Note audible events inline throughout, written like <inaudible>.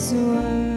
its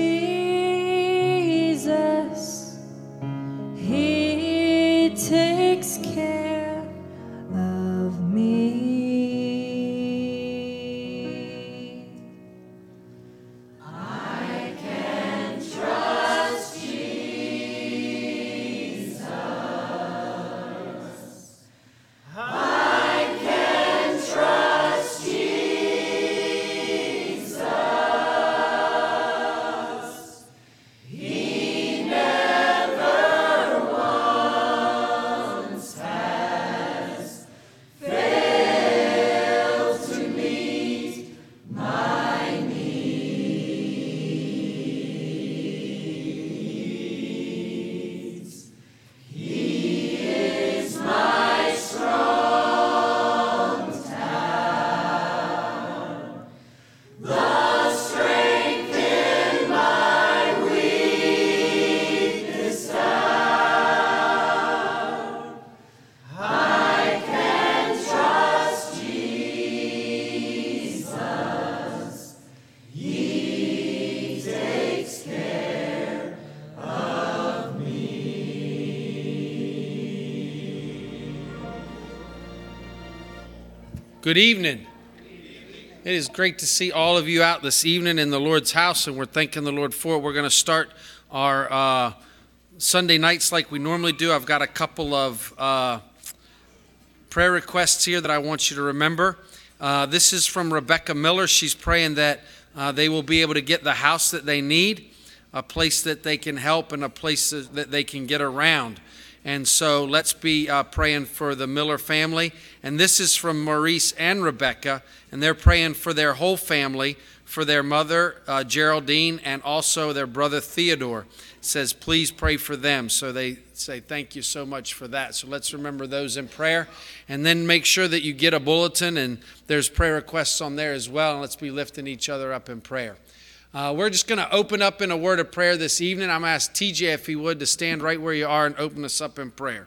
trust Good evening. It is great to see all of you out this evening in the Lord's house, and we're thanking the Lord for it. We're going to start our uh, Sunday nights like we normally do. I've got a couple of uh, prayer requests here that I want you to remember. Uh, this is from Rebecca Miller. She's praying that uh, they will be able to get the house that they need, a place that they can help, and a place that they can get around. And so let's be uh, praying for the Miller family. And this is from Maurice and Rebecca, and they're praying for their whole family, for their mother, uh, Geraldine, and also their brother, Theodore. It says, please pray for them. So they say, thank you so much for that. So let's remember those in prayer. And then make sure that you get a bulletin, and there's prayer requests on there as well. And let's be lifting each other up in prayer. Uh, we're just going to open up in a word of prayer this evening. I'm going to ask TJ if he would to stand right where you are and open us up in prayer.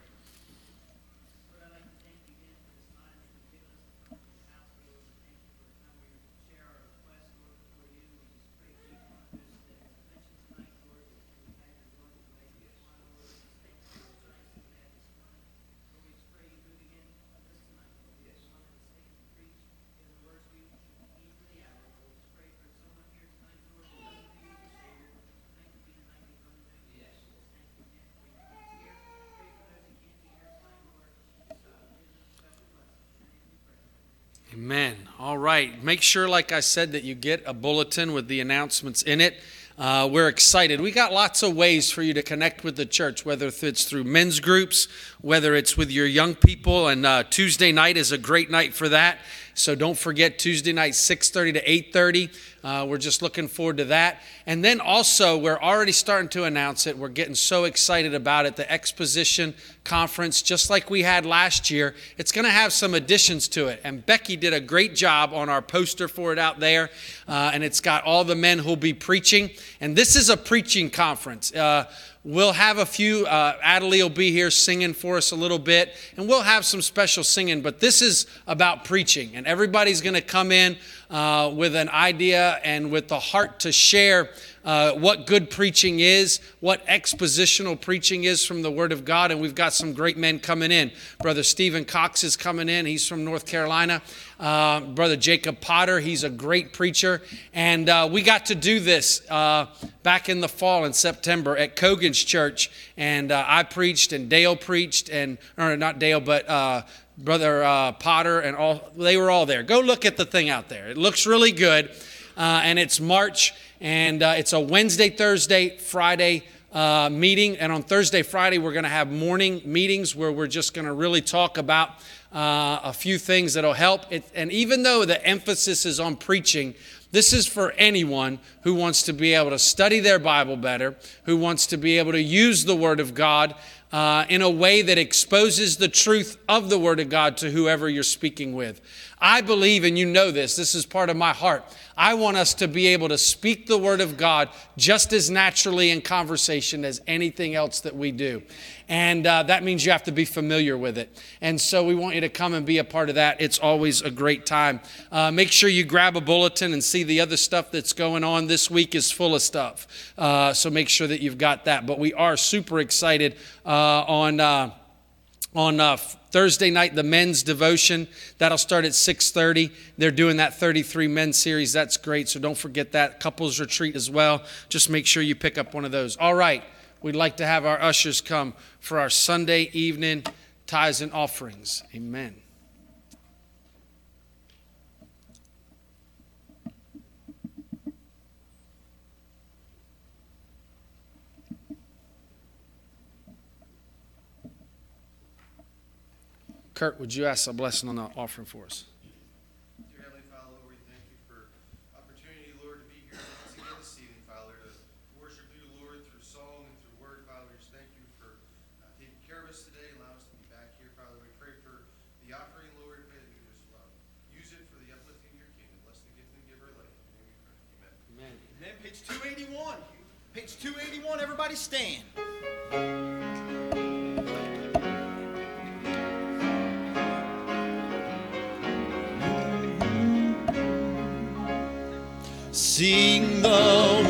Amen. All right. Make sure, like I said, that you get a bulletin with the announcements in it. Uh, we're excited. We got lots of ways for you to connect with the church, whether it's through men's groups, whether it's with your young people. And uh, Tuesday night is a great night for that. So don't forget Tuesday night, 6:30 to 8:30. Uh, we're just looking forward to that. And then also, we're already starting to announce it. We're getting so excited about it. The Exposition Conference, just like we had last year, it's going to have some additions to it. And Becky did a great job on our poster for it out there. Uh, and it's got all the men who'll be preaching. And this is a preaching conference. Uh, We'll have a few. Uh, Adelie will be here singing for us a little bit, and we'll have some special singing. But this is about preaching, and everybody's going to come in uh, with an idea and with the heart to share uh, what good preaching is, what expositional preaching is from the Word of God. And we've got some great men coming in. Brother Stephen Cox is coming in, he's from North Carolina. Uh, Brother Jacob Potter, he's a great preacher. And uh, we got to do this uh, back in the fall in September at Cogan's Church. And uh, I preached, and Dale preached, and, or not Dale, but Brother uh, Potter, and all, they were all there. Go look at the thing out there. It looks really good. And it's March and uh, it's a Wednesday, Thursday, Friday uh, meeting. And on Thursday, Friday, we're going to have morning meetings where we're just going to really talk about uh, a few things that'll help. It, and even though the emphasis is on preaching, this is for anyone who wants to be able to study their Bible better, who wants to be able to use the Word of God uh, in a way that exposes the truth of the Word of God to whoever you're speaking with. I believe, and you know this, this is part of my heart. I want us to be able to speak the Word of God just as naturally in conversation as anything else that we do. And uh, that means you have to be familiar with it. And so we want you to come and be a part of that. It's always a great time. Uh, make sure you grab a bulletin and see the other stuff that's going on. This week is full of stuff. Uh, so make sure that you've got that. But we are super excited uh, on uh, on uh, Thursday night the men's devotion that'll start at 6:30 they're doing that 33 men series. That's great so don't forget that. Couples retreat as well. Just make sure you pick up one of those. All right we'd like to have our ushers come for our Sunday evening tithes and offerings. Amen Kurt, would you ask a blessing on the offering for us? Dear Heavenly Father, Lord, we thank you for opportunity, Lord, to be here once again this evening, Father, to worship you, Lord, through song and through word, Father. We just thank you for uh, taking care of us today, allow us to be back here, Father. We pray for the offering, Lord, pray that you just uh, use it for the uplifting of your kingdom. Bless the gift and giver alike. In your name we pray. Amen. Amen. Amen. Page 281. Page 281, everybody stand. Sing the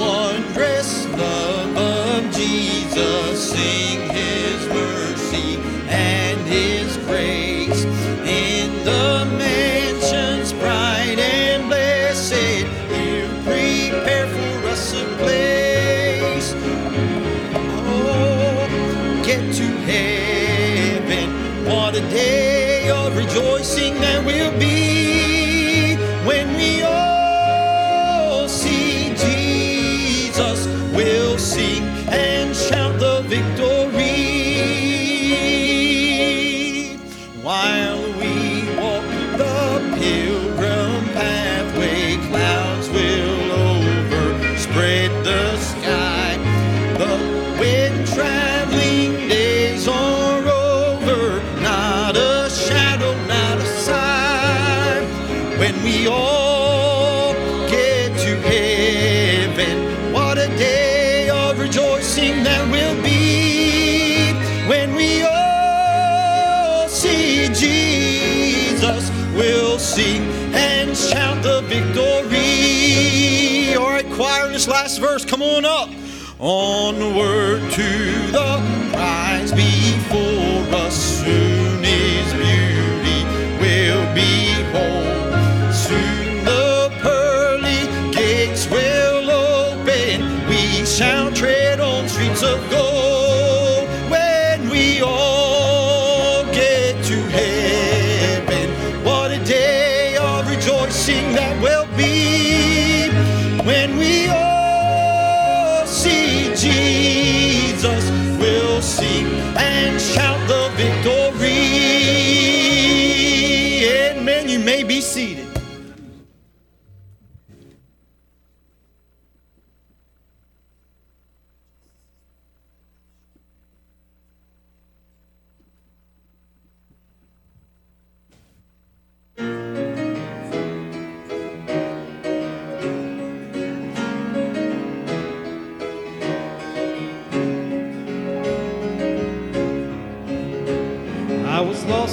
onward to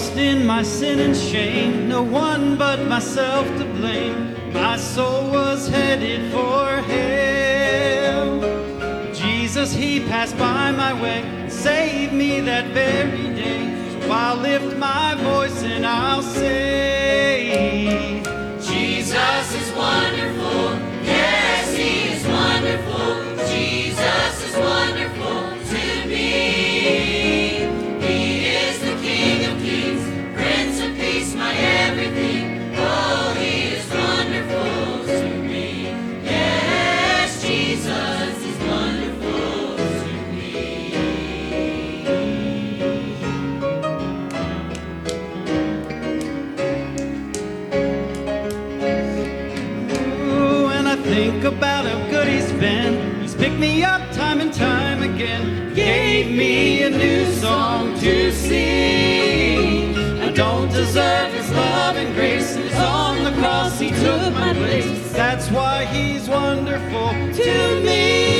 lost in my sin and shame, no one but myself to blame. My soul was headed for hell. Jesus, He passed by my way, saved me that very day. So I'll lift my voice and I'll say. to see. I don't deserve his love and grace. It's on the cross he took my place. That's why he's wonderful to me.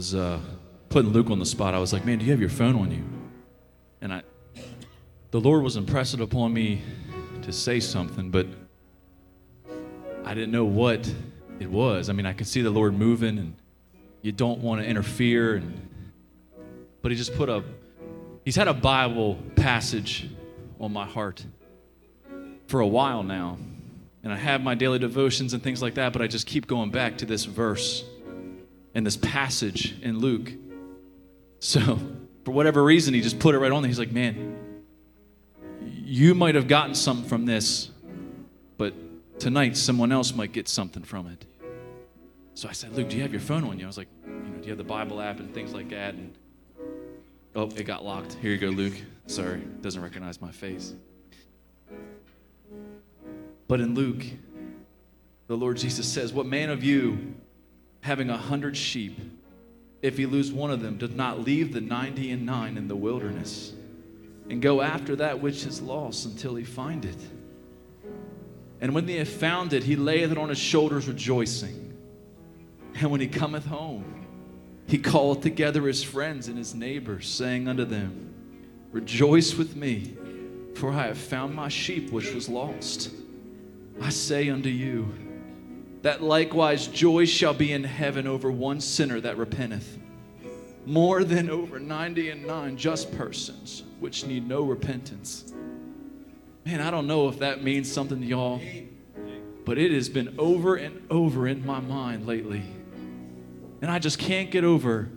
Was uh, putting Luke on the spot. I was like, man, do you have your phone on you? And I, the Lord was impressing upon me to say something, but I didn't know what it was. I mean, I could see the Lord moving, and you don't want to interfere. And but He just put a, He's had a Bible passage on my heart for a while now, and I have my daily devotions and things like that. But I just keep going back to this verse and this passage in Luke. So, for whatever reason, He just put it right on there. He's like, man, you might have gotten something from this, but tonight someone else might get something from it. So I said, Luke, do you have your phone on you? I was like, you know, do you have the Bible app and things like that? And oh, it got locked. Here you go, Luke. Sorry, doesn't recognize my face. But in Luke, the Lord Jesus says, What man of you, having a hundred sheep, if he lose one of them, does not leave the ninety and nine in the wilderness and go after that which is lost until he find it? And when he hath found it, he layeth it on his shoulders, rejoicing. And when he cometh home, he calleth together his friends and his neighbors, saying unto them, Rejoice with me, for I have found my sheep which was lost. I say unto you, that likewise joy shall be in heaven over one sinner that repenteth, more than over ninety and nine just persons which need no repentance. Man, I don't know if that means something to y'all, but it has been over and over in my mind lately. And I just can't get over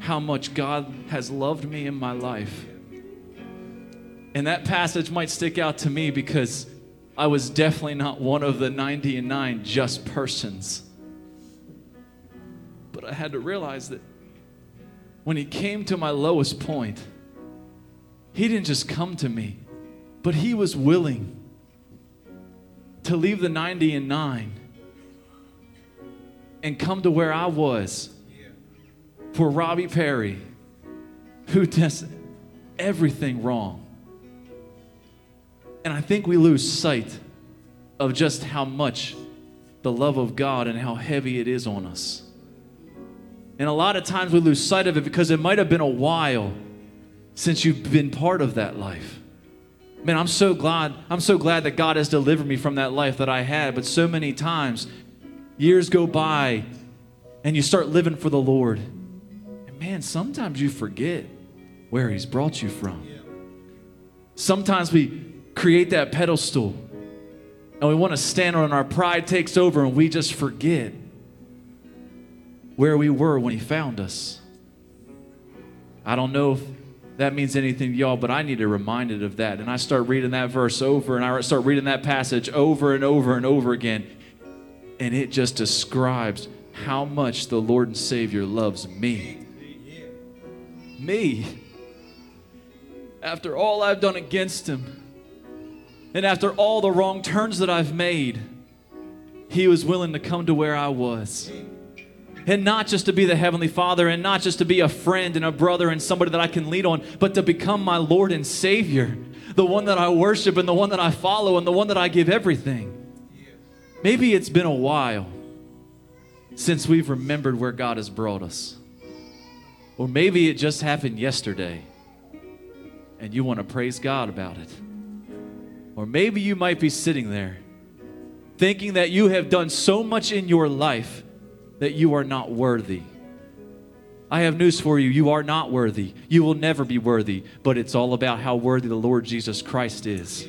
how much God has loved me in my life. And that passage might stick out to me because I was definitely not one of the 90 and 9 just persons. But I had to realize that when He came to my lowest point, He didn't just come to me, but He was willing to leave the 90 and 9 and come to where I was for Robbie Perry, who does everything wrong. And I think we lose sight of just how much the love of God and how heavy it is on us. And a lot of times we lose sight of it because it might have been a while since you've been part of that life. Man, I'm so glad I'm so glad that God has delivered me from that life that I had, but so many times years go by and you start living for the Lord. And man, sometimes you forget where he's brought you from. Sometimes we create that pedestal and we want to stand on our pride takes over and we just forget where we were when he found us. I don't know if that means anything to y'all, but I need to reminded of that. And I start reading that verse over and I start reading that passage over and over and over again. And it just describes how much the Lord and Savior loves me. Me. After all I've done against him, and after all the wrong turns that I've made, he was willing to come to where I was. And not just to be the Heavenly Father, and not just to be a friend and a brother and somebody that I can lead on, but to become my Lord and Savior, the one that I worship and the one that I follow and the one that I give everything. Maybe it's been a while since we've remembered where God has brought us. Or maybe it just happened yesterday and you want to praise God about it. Or maybe you might be sitting there thinking that you have done so much in your life that you are not worthy. I have news for you. You are not worthy. You will never be worthy, but it's all about how worthy the Lord Jesus Christ is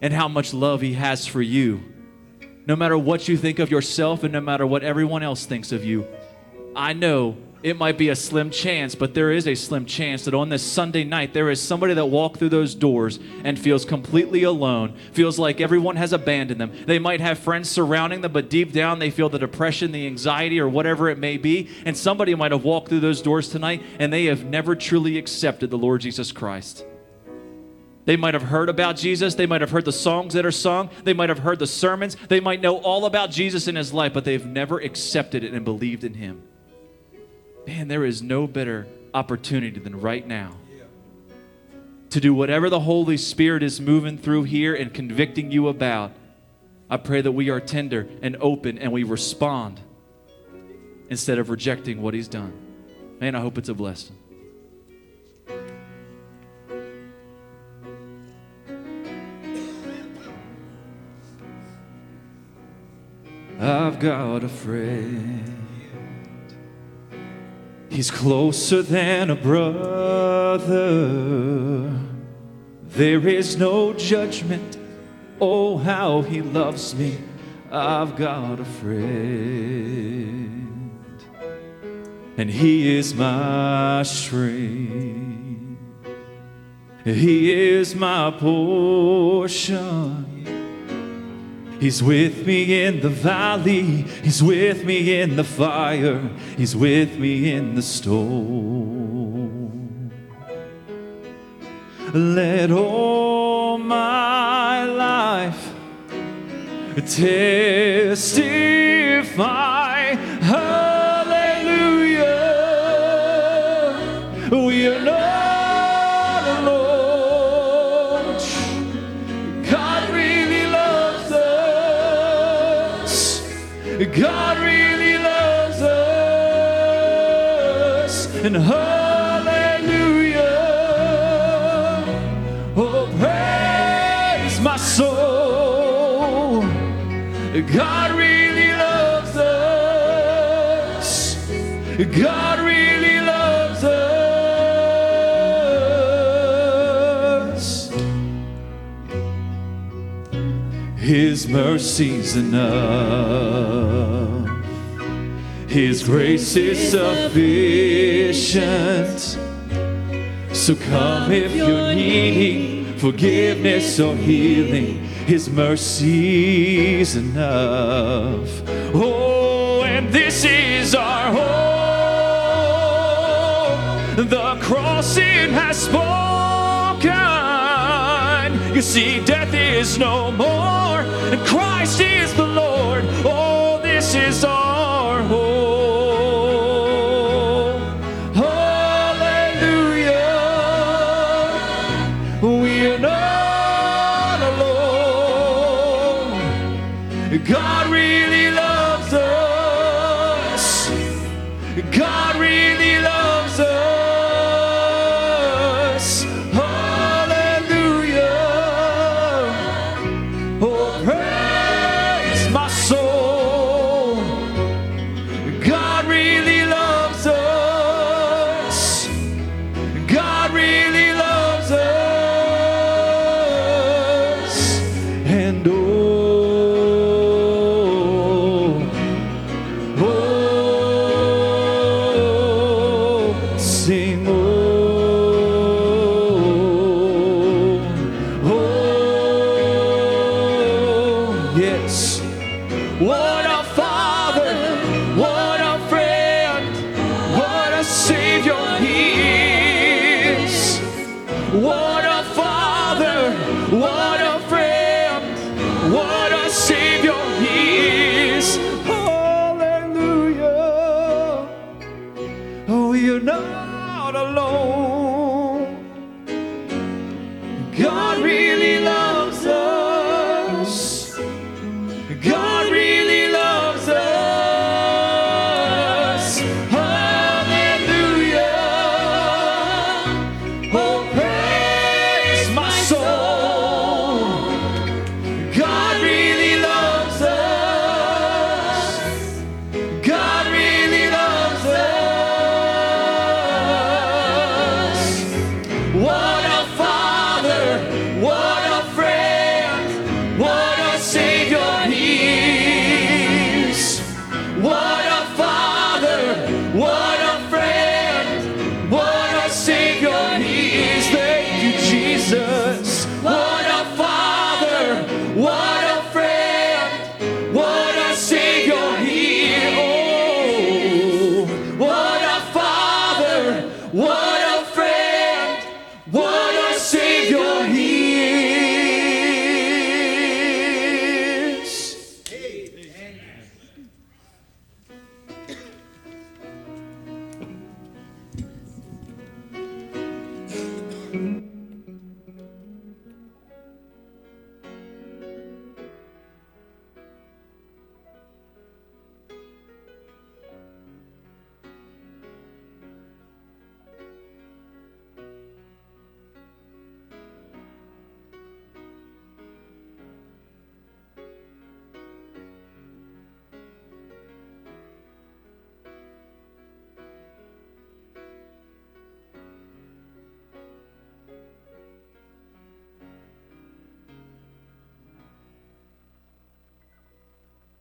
and how much love He has for you. No matter what you think of yourself and no matter what everyone else thinks of you, I know it might be a slim chance, but there is a slim chance that on this Sunday night, there is somebody that walked through those doors and feels completely alone, feels like everyone has abandoned them. They might have friends surrounding them, but deep down they feel the depression, the anxiety, or whatever it may be. And somebody might have walked through those doors tonight and they have never truly accepted the Lord Jesus Christ. They might have heard about Jesus. They might have heard the songs that are sung. They might have heard the sermons. They might know all about Jesus in his life, but they've never accepted it and believed in him. Man, there is no better opportunity than right now to do whatever the Holy Spirit is moving through here and convicting you about. I pray that we are tender and open and we respond instead of rejecting what He's done. Man, I hope it's a blessing. I've got a friend. He's closer than a brother. There is no judgment. Oh, how he loves me. I've got a friend. And he is my strength. He is my portion. He's with me in the valley. He's with me in the fire. He's with me in the storm. Let all my life testify. Hallelujah. We are not God really loves us. And hallelujah. Oh, praise my soul. God really loves us. God His mercy's enough. His grace is sufficient. So come if you're needing forgiveness or healing. His mercy's enough. Oh, and this is our hope. The cross it has spoken. You see, death is no more, and Christ is the Lord. Oh, this is our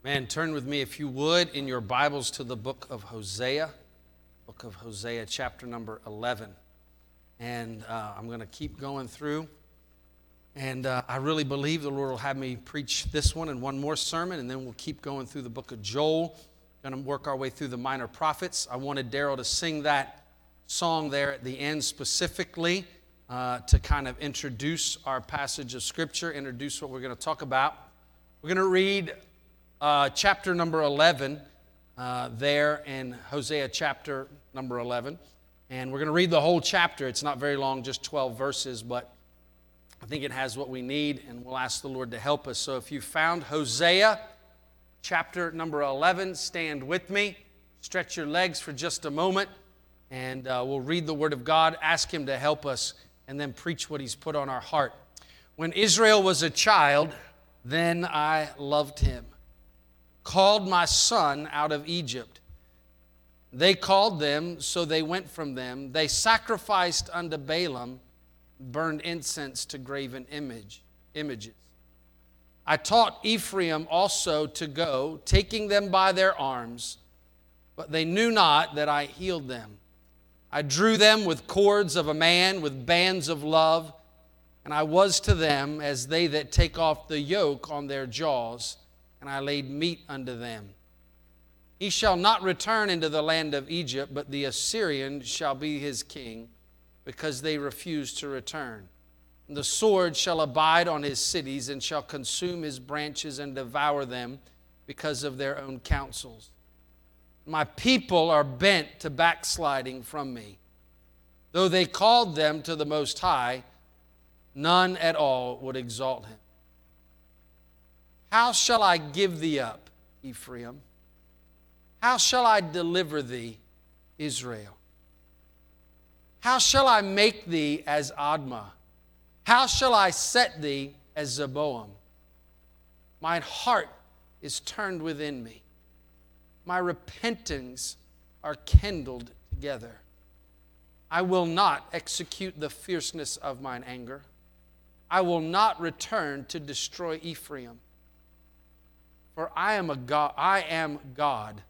Man, turn with me, if you would, in your Bibles to the book of Hosea, book of Hosea, chapter number 11. And uh, I'm going to keep going through. And uh, I really believe the Lord will have me preach this one and one more sermon, and then we'll keep going through the book of Joel. Going to work our way through the minor prophets. I wanted Daryl to sing that song there at the end specifically uh, to kind of introduce our passage of Scripture, introduce what we're going to talk about. We're going to read uh, chapter number 11 uh, there in Hosea chapter number 11. And we're going to read the whole chapter. It's not very long, just 12 verses, but I think it has what we need, and we'll ask the Lord to help us. So if you found Hosea chapter number 11, stand with me. Stretch your legs for just a moment, and uh, we'll read the Word of God, ask Him to help us, and then preach what He's put on our heart. When Israel was a child, then I loved him, called my son out of Egypt. They called them, so they went from them. They sacrificed unto Baalim, burned incense to graven image, images. I taught Ephraim also to go, taking them by their arms, but they knew not that I healed them. I drew them with cords of a man, with bands of love, and I was to them as they that take off the yoke on their jaws, and I laid meat unto them. He shall not return into the land of Egypt, but the Assyrian shall be his king, because they refuse to return. And the sword shall abide on his cities, and shall consume his branches and devour them because of their own counsels. My people are bent to backsliding from me. Though they called them to the Most High, none at all would exalt him. How shall I give thee up, Ephraim? How shall I deliver thee, Israel? How shall I make thee as Admah? How shall I set thee as Zeboim? Mine heart is turned within me. My repentings are kindled together. I will not execute the fierceness of mine anger. I will not return to destroy Ephraim. For I am a God, I am God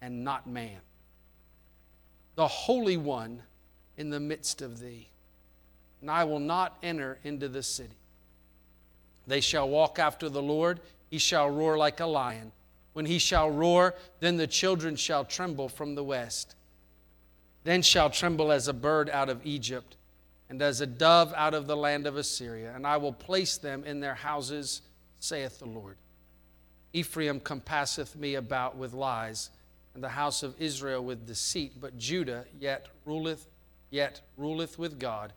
and not man. The Holy One in the midst of thee. And I will not enter into the city. They shall walk after the Lord, he shall roar like a lion. When he shall roar, then the children shall tremble from the west. Then shall tremble as a bird out of Egypt, and as a dove out of the land of Assyria. And I will place them in their houses, saith the Lord. Ephraim compasseth me about with lies, and the house of Israel with deceit. But Judah yet ruleth, yet ruleth with God,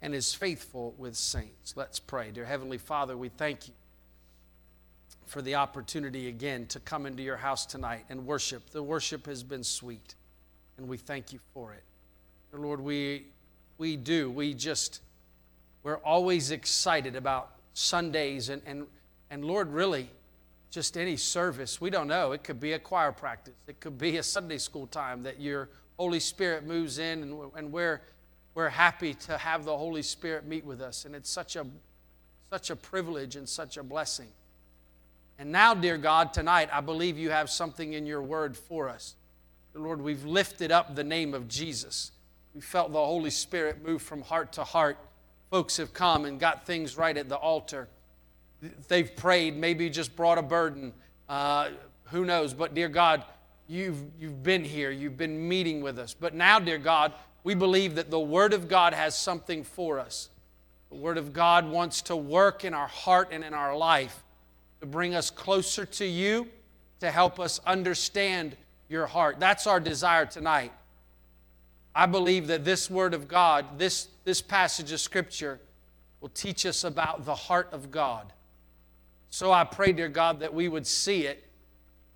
and is faithful with saints. Let's pray. Dear Heavenly Father, we thank you for the opportunity again to come into your house tonight and worship. The worship has been sweet, and we thank you for it. And Lord, we, we do. We just, we're always excited about Sundays, and, and, and Lord, really, just any service. We don't know. It could be a choir practice, it could be a Sunday school time that your Holy Spirit moves in, and, and we're, we're happy to have the Holy Spirit meet with us. And it's such a, such a privilege and such a blessing. And now, dear God, tonight, I believe you have something in your word for us. Lord, we've lifted up the name of Jesus. We felt the Holy Spirit move from heart to heart. Folks have come and got things right at the altar. They've prayed, maybe just brought a burden. Uh, who knows? But, dear God, you've, you've been here. You've been meeting with us. But now, dear God, we believe that the Word of God has something for us. The Word of God wants to work in our heart and in our life to bring us closer to you, to help us understand your heart. That's our desire tonight. I believe that this Word of God, this, this passage of Scripture, will teach us about the heart of God. So I pray, dear God, that we would see it.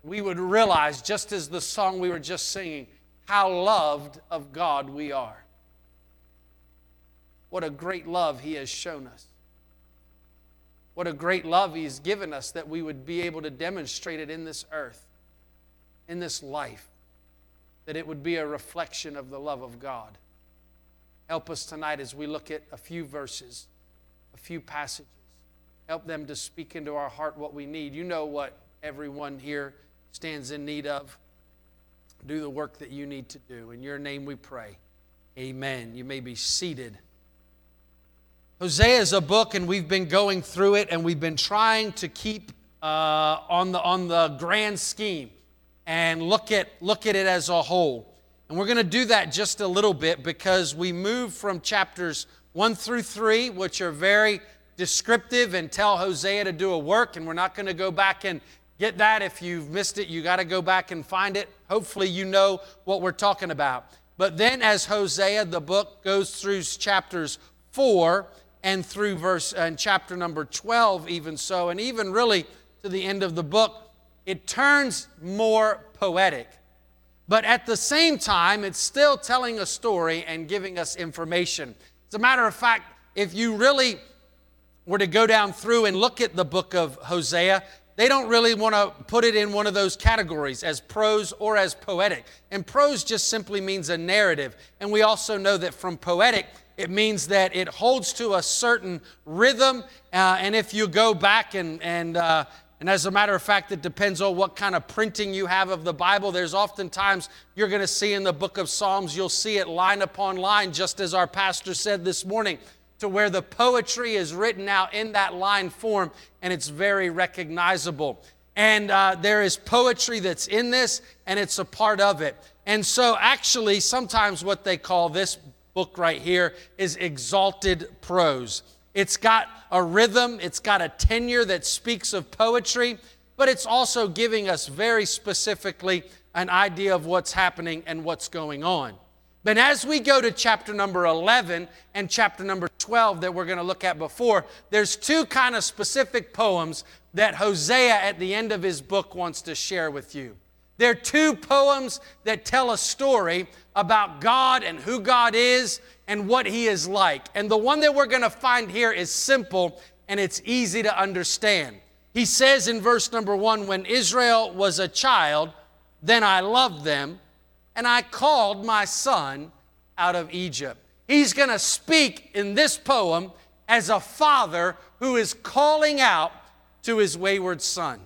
We would realize, just as the song we were just singing, how loved of God we are. What a great love He has shown us. What a great love He's given us that we would be able to demonstrate it in this earth, in this life, that it would be a reflection of the love of God. Help us tonight as we look at a few verses, a few passages. Help them to speak into our heart what we need. You know what everyone here stands in need of. Do the work that you need to do. In your name we pray. Amen. You may be seated. Hosea is a book, and we've been going through it, and we've been trying to keep uh, on, the, on the grand scheme and look at, look at it as a whole. And we're going to do that just a little bit because we move from chapters 1 through 3, which are very descriptive and tell Hosea to do a work, and we're not going to go back and get that. If you've missed it, you got to go back and find it. Hopefully, you know what we're talking about. But then, as Hosea, the book goes through chapters 4 and through verse and chapter number 12 even so and even really to the end of the book it turns more poetic but at the same time it's still telling a story and giving us information as a matter of fact if you really were to go down through and look at the book of hosea they don't really want to put it in one of those categories as prose or as poetic and prose just simply means a narrative and we also know that from poetic it means that it holds to a certain rhythm. Uh, and if you go back and, and, uh, and as a matter of fact, it depends on what kind of printing you have of the Bible. There's oftentimes you're going to see in the book of Psalms, you'll see it line upon line, just as our pastor said this morning, to where the poetry is written out in that line form and it's very recognizable. And uh, there is poetry that's in this and it's a part of it. And so, actually, sometimes what they call this book right here is exalted prose. It's got a rhythm, it's got a tenure that speaks of poetry, but it's also giving us very specifically an idea of what's happening and what's going on. But as we go to chapter number 11 and chapter number 12 that we're going to look at before, there's two kind of specific poems that Hosea at the end of his book wants to share with you. They're two poems that tell a story about God and who God is and what He is like. And the one that we're going to find here is simple and it's easy to understand. He says in verse number one When Israel was a child, then I loved them, and I called my son out of Egypt. He's going to speak in this poem as a father who is calling out to his wayward son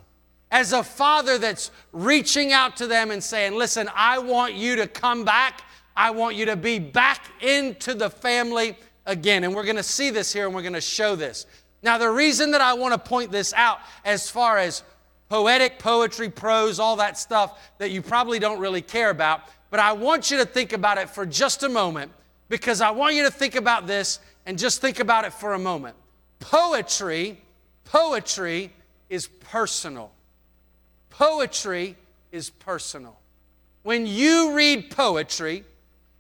as a father that's reaching out to them and saying, Listen, I want you to come back. I want you to be back into the family again. And we're going to see this here and we're going to show this. Now, the reason that I want to point this out as far as poetic, poetry, prose, all that stuff that you probably don't really care about, but I want you to think about it for just a moment because I want you to think about this and just think about it for a moment. Poetry, poetry is personal. Poetry is personal. When you read poetry,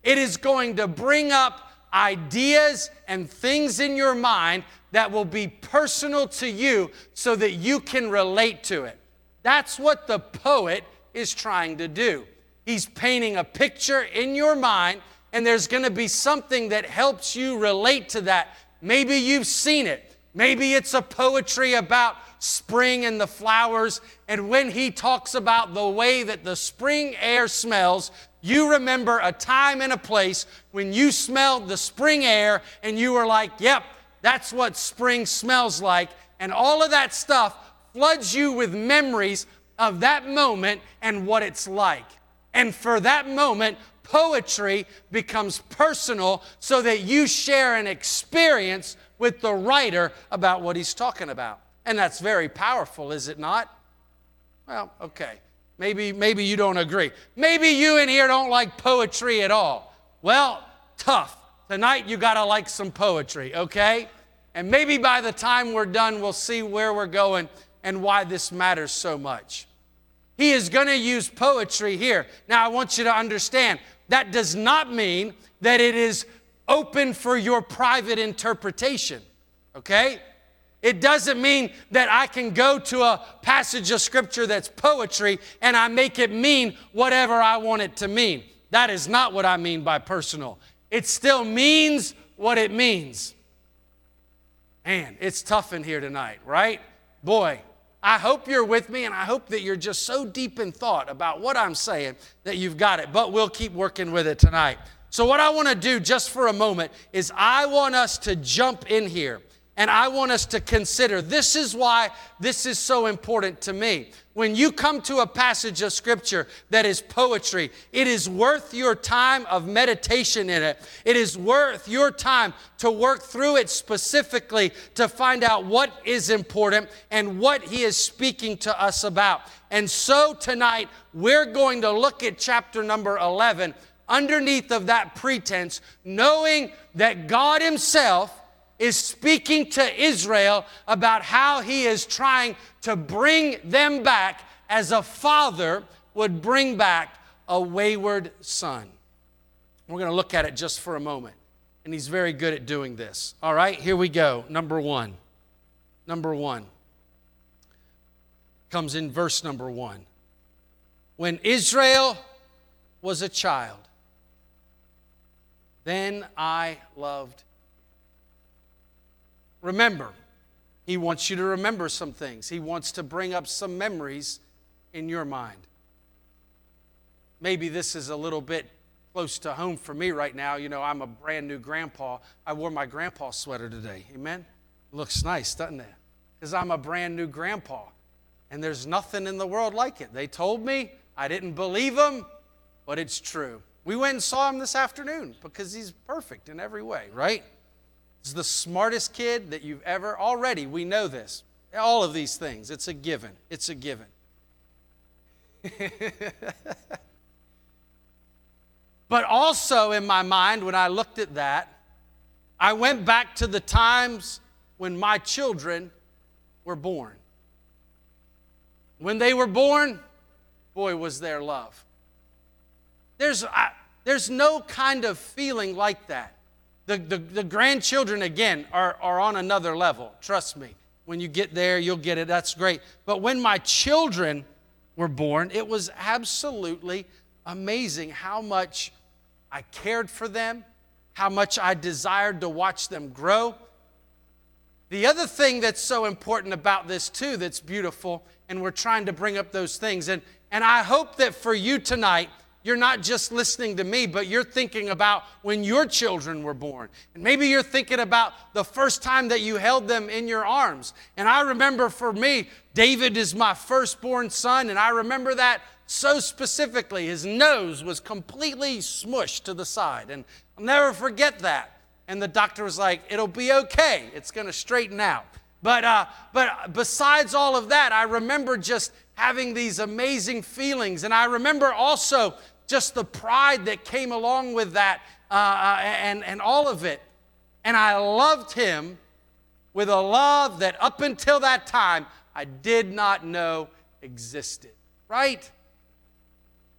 it is going to bring up ideas and things in your mind that will be personal to you so that you can relate to it. That's what the poet is trying to do. He's painting a picture in your mind, and there's going to be something that helps you relate to that. Maybe you've seen it. Maybe it's a poetry about spring and the flowers. And when he talks about the way that the spring air smells, you remember a time and a place when you smelled the spring air and you were like, yep, that's what spring smells like. And all of that stuff floods you with memories of that moment and what it's like. And for that moment, poetry becomes personal so that you share an experience with the writer about what he's talking about. And that's very powerful, is it not? Well, okay. Maybe, maybe you don't agree. Maybe you in here don't like poetry at all. Well, tough. Tonight you got to like some poetry, okay? And maybe by the time we're done, we'll see where we're going and why this matters so much. He is going to use poetry here. Now, I want you to understand that does not mean that it is open for your private interpretation, okay? It doesn't mean that I can go to a passage of scripture that's poetry and I make it mean whatever I want it to mean. That is not what I mean by personal. It still means what it means. Man, it's tough in here tonight, right? Boy, I hope you're with me and I hope that you're just so deep in thought about what I'm saying that you've got it, but we'll keep working with it tonight. So, what I want to do just for a moment is I want us to jump in here And I want us to consider this is why this is so important to me. When you come to a passage of scripture that is poetry, it is worth your time of meditation in it. It is worth your time to work through it specifically to find out what is important and what he is speaking to us about. And so tonight, we're going to look at chapter number 11 underneath of that pretense, knowing that God Himself is speaking to Israel about how He is trying to bring them back as a father would bring back a wayward son. We're going to look at it just for a moment. And He's very good at doing this. All right, here we go. Number one. Number one comes in verse number one. When Israel was a child, then I loved. Remember, he wants you to remember some things. He wants to bring up some memories in your mind. Maybe this is a little bit close to home for me right now. You know, I'm a brand new grandpa. I wore my grandpa sweater today. Amen? Looks nice, doesn't it? Because I'm a brand new grandpa. And there's nothing in the world like it. They told me, I didn't believe them, but it's true. We went and saw him this afternoon because he's perfect in every way, right? He's the smartest kid that you've ever, already, we know this. All of these things. It's a given. It's a given. <laughs> but also in my mind, when I looked at that, I went back to the times when my children were born. When they were born, boy, was their love. There's, I, there's no kind of feeling like that. The, the, the grandchildren, again, are, are on another level. Trust me. When you get there, you'll get it. That's great. But when my children were born, it was absolutely amazing how much I cared for them, how much I desired to watch them grow. The other thing that's so important about this, too, that's beautiful, and we're trying to bring up those things. And, and I hope that for you tonight, you're not just listening to me, but you're thinking about when your children were born. And maybe you're thinking about the first time that you held them in your arms. And I remember for me, David is my firstborn son, and I remember that so specifically. His nose was completely smushed to the side, and I'll never forget that. And the doctor was like, It'll be okay, it's gonna straighten out. But, uh, but besides all of that, I remember just having these amazing feelings. And I remember also just the pride that came along with that uh, uh, and, and all of it. And I loved him with a love that up until that time I did not know existed, right?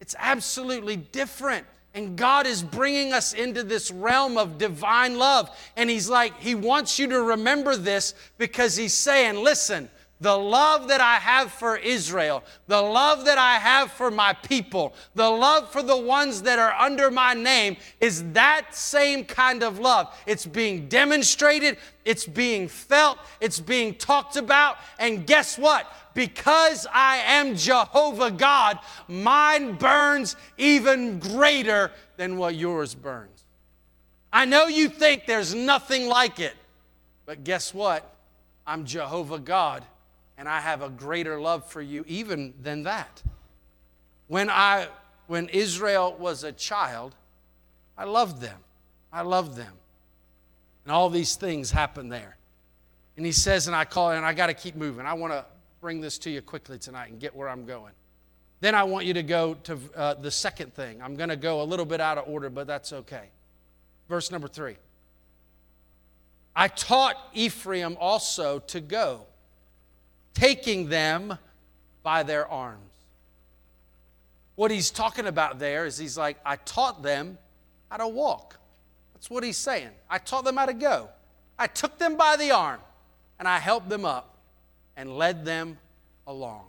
It's absolutely different. And God is bringing us into this realm of divine love. And He's like, He wants you to remember this because He's saying, listen, the love that I have for Israel, the love that I have for my people, the love for the ones that are under my name is that same kind of love. It's being demonstrated, it's being felt, it's being talked about. And guess what? Because I am Jehovah God, mine burns even greater than what yours burns. I know you think there's nothing like it, but guess what? I'm Jehovah God and I have a greater love for you even than that. When I when Israel was a child, I loved them. I loved them. And all these things happened there. And he says, and I call and I got to keep moving. I want to bring this to you quickly tonight and get where I'm going. Then I want you to go to uh, the second thing. I'm going to go a little bit out of order, but that's okay. Verse number three. I taught Ephraim also to go taking them by their arms. What he's talking about there is he's like, I taught them how to walk. That's what he's saying. I taught them how to go. I took them by the arm and I helped them up and led them along.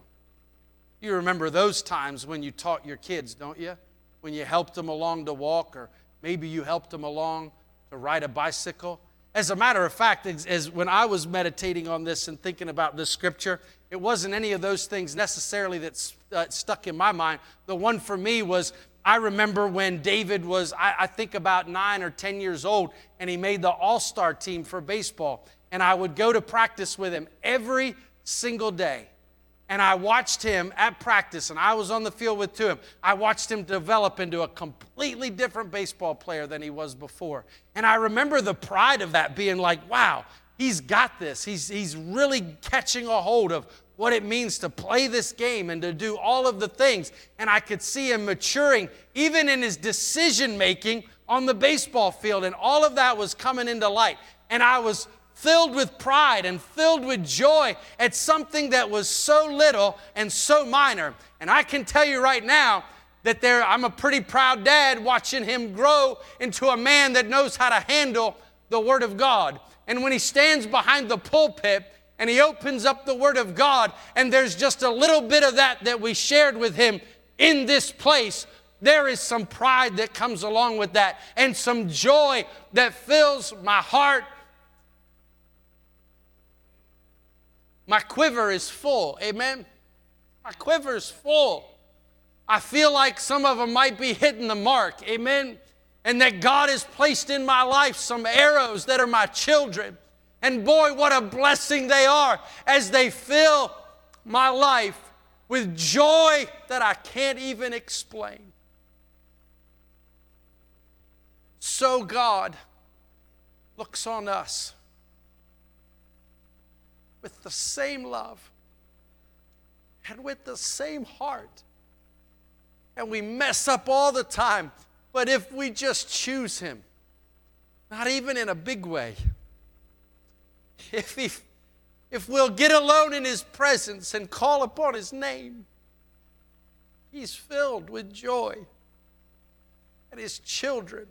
You remember those times when you taught your kids, don't you? When you helped them along to walk, or maybe you helped them along to ride a bicycle. As a matter of fact, as, as when I was meditating on this and thinking about this scripture, it wasn't any of those things necessarily that uh, stuck in my mind. The one for me was I remember when David was, I, I think about nine or 10 years old, and he made the all star team for baseball. and I would go to practice with him every single day. And I watched him at practice, and I was on the field with him. I watched him develop into a completely different baseball player than he was before. And I remember the pride of that being like, wow, he's got this. He's, he's really catching a hold of what it means to play this game and to do all of the things. And I could see him maturing even in his decision making on the baseball field. And all of that was coming into light. And I was filled with pride and filled with joy at something that was so little and so minor. And I can tell you right now that there, I'm a pretty proud dad watching him grow into a man that knows how to handle the Word of God. And when he stands behind the pulpit and he opens up the Word of God, and there's just a little bit of that that we shared with him in this place, there is some pride that comes along with that and some joy that fills my heart My quiver is full. Amen. My quiver is full. I feel like some of them might be hitting the mark. Amen. And that God has placed in my life some arrows that are my children. And boy, what a blessing they are as they fill my life with joy that I can't even explain. So God looks on us with the same love and with the same heart. And we mess up all the time. But if we just choose Him, not even in a big way, <laughs> if, he, if we'll get alone in His presence and call upon His name, He's filled with joy. And His children,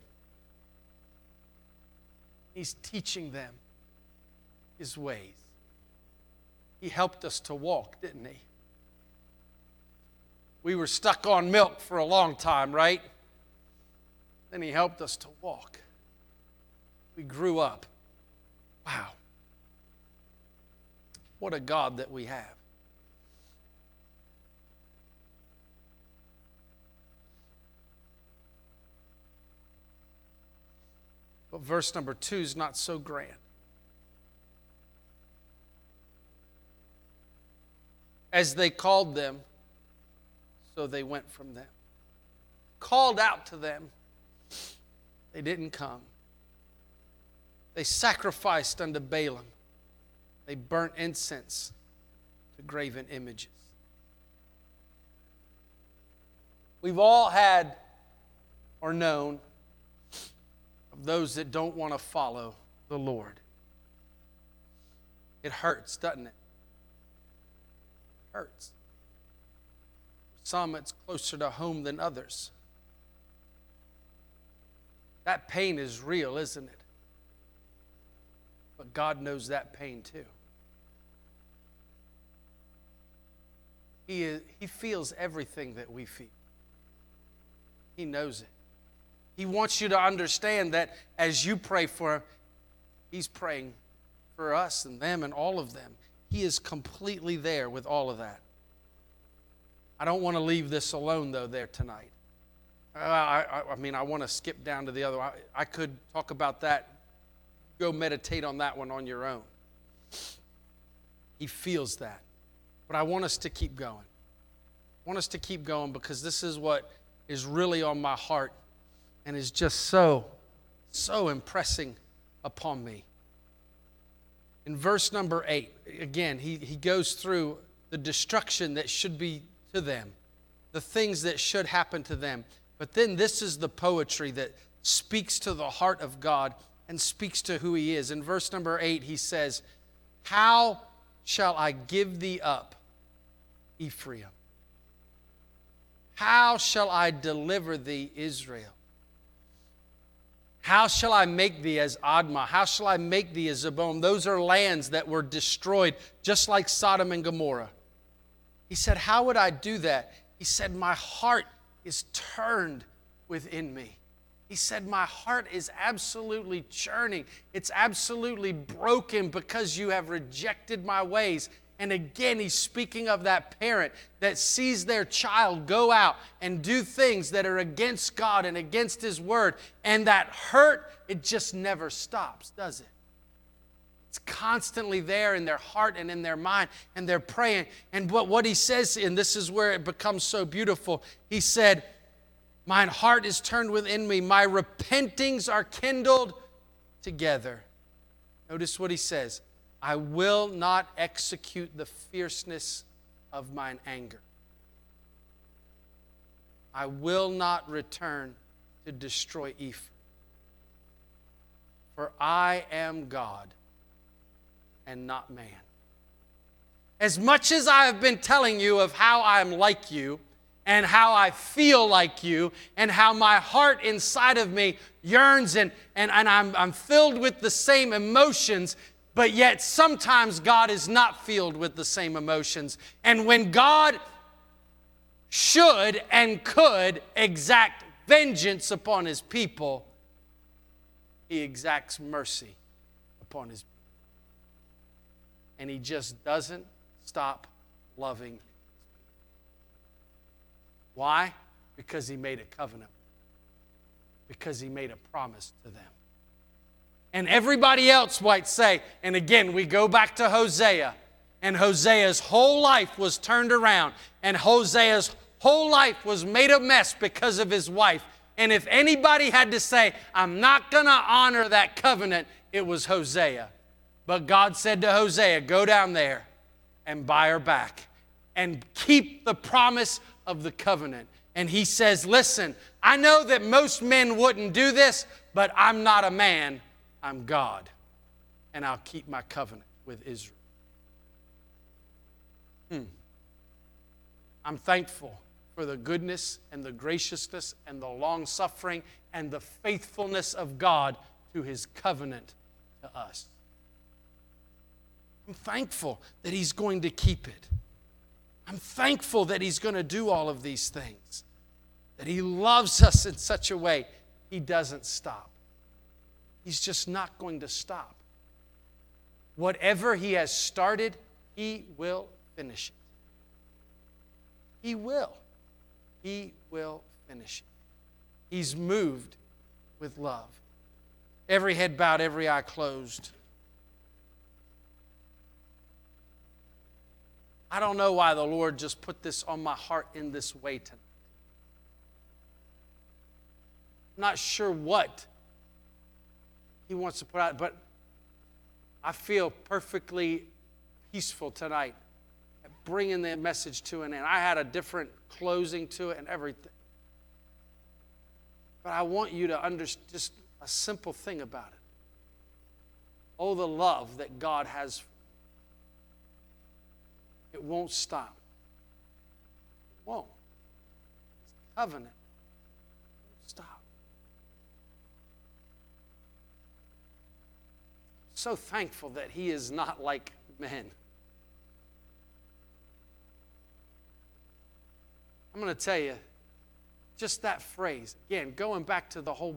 He's teaching them His ways. He helped us to walk, didn't He? We were stuck on milk for a long time, right? Then He helped us to walk. We grew up. Wow. What a God that we have. But verse number two is not so grand. As they called them, so they went from them. Called out to them, they didn't come. They sacrificed unto Baalim, they burnt incense to graven images. We've all had or known of those that don't want to follow the Lord. It hurts, doesn't it? Hurts. Some it's closer to home than others. That pain is real, isn't it? But God knows that pain too. He, is, he feels everything that we feel. He knows it. He wants you to understand that as you pray for him, He's praying for us and them and all of them. He is completely there with all of that. I don't want to leave this alone, though, there tonight. Uh, I, I, mean, I want to skip down to the other I, I could talk about that. Go meditate on that one on your own. He feels that. But I want us to keep going. I want us to keep going because this is what is really on my heart and is just so, so impressing upon me. In verse number eight, again, he, he goes through the destruction that should be to them, the things that should happen to them. But then this is the poetry that speaks to the heart of God and speaks to who he is. In verse number eight, he says, How shall I give thee up, Ephraim? How shall I deliver thee, Israel? How shall I make thee as Admah? How shall I make thee as Zeboim? Those are lands that were destroyed, just like Sodom and Gomorrah. He said, How would I do that? He said, My heart is turned within me. He said, My heart is absolutely churning. It's absolutely broken because you have rejected my ways. And again, he's speaking of that parent that sees their child go out and do things that are against God and against his word. And that hurt, it just never stops, does it? It's constantly there in their heart and in their mind, and they're praying. And what, what he says, and this is where it becomes so beautiful, he said, Mine heart is turned within me, my repentings are kindled together. Notice what he says I will not execute the fierceness of mine anger. I will not return to destroy Ephraim. For I am God and not man. As much as I have been telling you of how I'm like you, and how I feel like you, and how my heart inside of me yearns, and, and, and I'm, I'm filled with the same emotions, but yet sometimes God is not filled with the same emotions. And when God should and could exact vengeance upon his people, he exacts mercy upon his. And he just doesn't stop loving. Why? Because he made a covenant. Because he made a promise to them. And everybody else might say, and again, we go back to Hosea, and Hosea's whole life was turned around, and Hosea's whole life was made a mess because of his wife. And if anybody had to say, I'm not going to honor that covenant, it was Hosea. But God said to Hosea, Go down there and buy her back and keep the promise of the covenant. And he says, Listen, I know that most men wouldn't do this, but I'm not a man, I'm God. And I'll keep my covenant with Israel. Hmm. I'm thankful for the goodness and the graciousness and the long suffering and the faithfulness of God to his covenant to us. I'm thankful that he's going to keep it. I'm thankful that he's going to do all of these things, that he loves us in such a way he doesn't stop. He's just not going to stop. Whatever he has started, he will finish it. He will. He will finish it. He's moved with love. Every head bowed, every eye closed. I don't know why the Lord just put this on my heart in this way tonight. I'm not sure what He wants to put out, but I feel perfectly peaceful tonight bringing the message to an end. I had a different closing to it and everything. But I want you to understand just a simple thing about it. Oh, the love that God has it won't stop. It won't. It's covenant. It won't stop. So thankful that He is not like men. I'm going to tell you, just that phrase, again, going back to the whole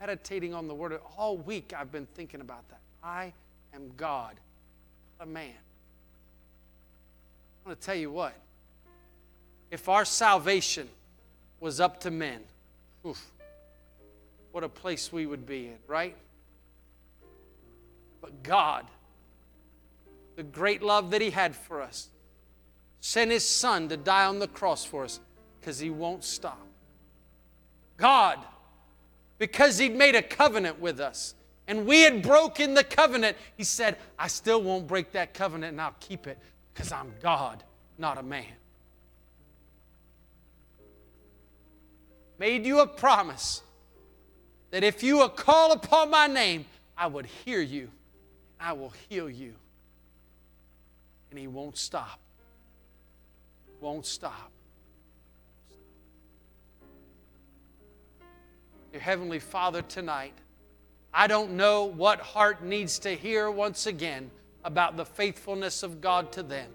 meditating on the word, all week I've been thinking about that. I am God, a man. I'm going to tell you what. If our salvation was up to men, oof, what a place we would be in, right? But God, the great love that He had for us, sent His Son to die on the cross for us because He won't stop. God, because He'd made a covenant with us and we had broken the covenant, He said, I still won't break that covenant and I'll keep it because I'm God, not a man. Made you a promise that if you would call upon my name, I would hear you, I will heal you. And he won't stop. Won't stop. Your Heavenly Father, tonight, I don't know what heart needs to hear once again about the faithfulness of God to them.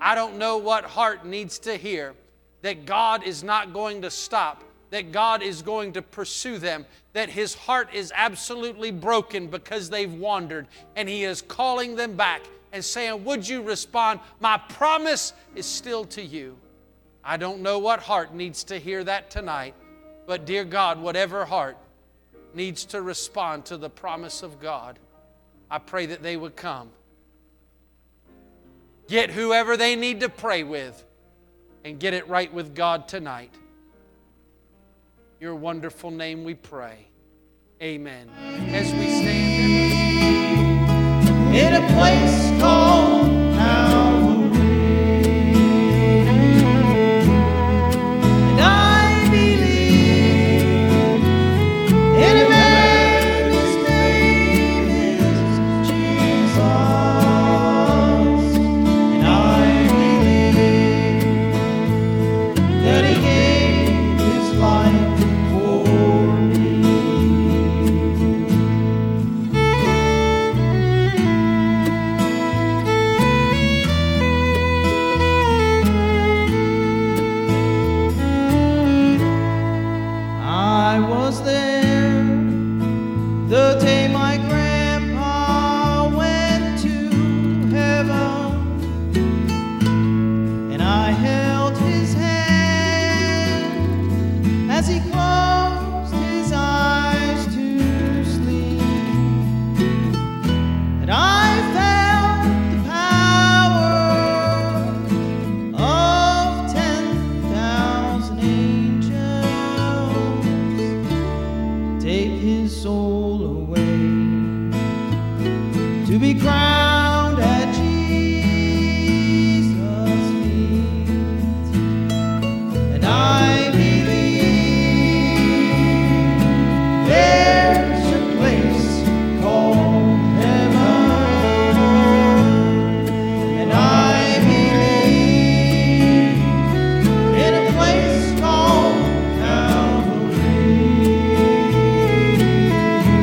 I don't know what heart needs to hear that God is not going to stop, that God is going to pursue them, that His heart is absolutely broken because they've wandered, and He is calling them back and saying, Would you respond? My promise is still to you. I don't know what heart needs to hear that tonight, but dear God, whatever heart needs to respond to the promise of God, I pray that they would come. Get whoever they need to pray with and get it right with God tonight. Your wonderful name we pray. Amen. As we stand. In a place called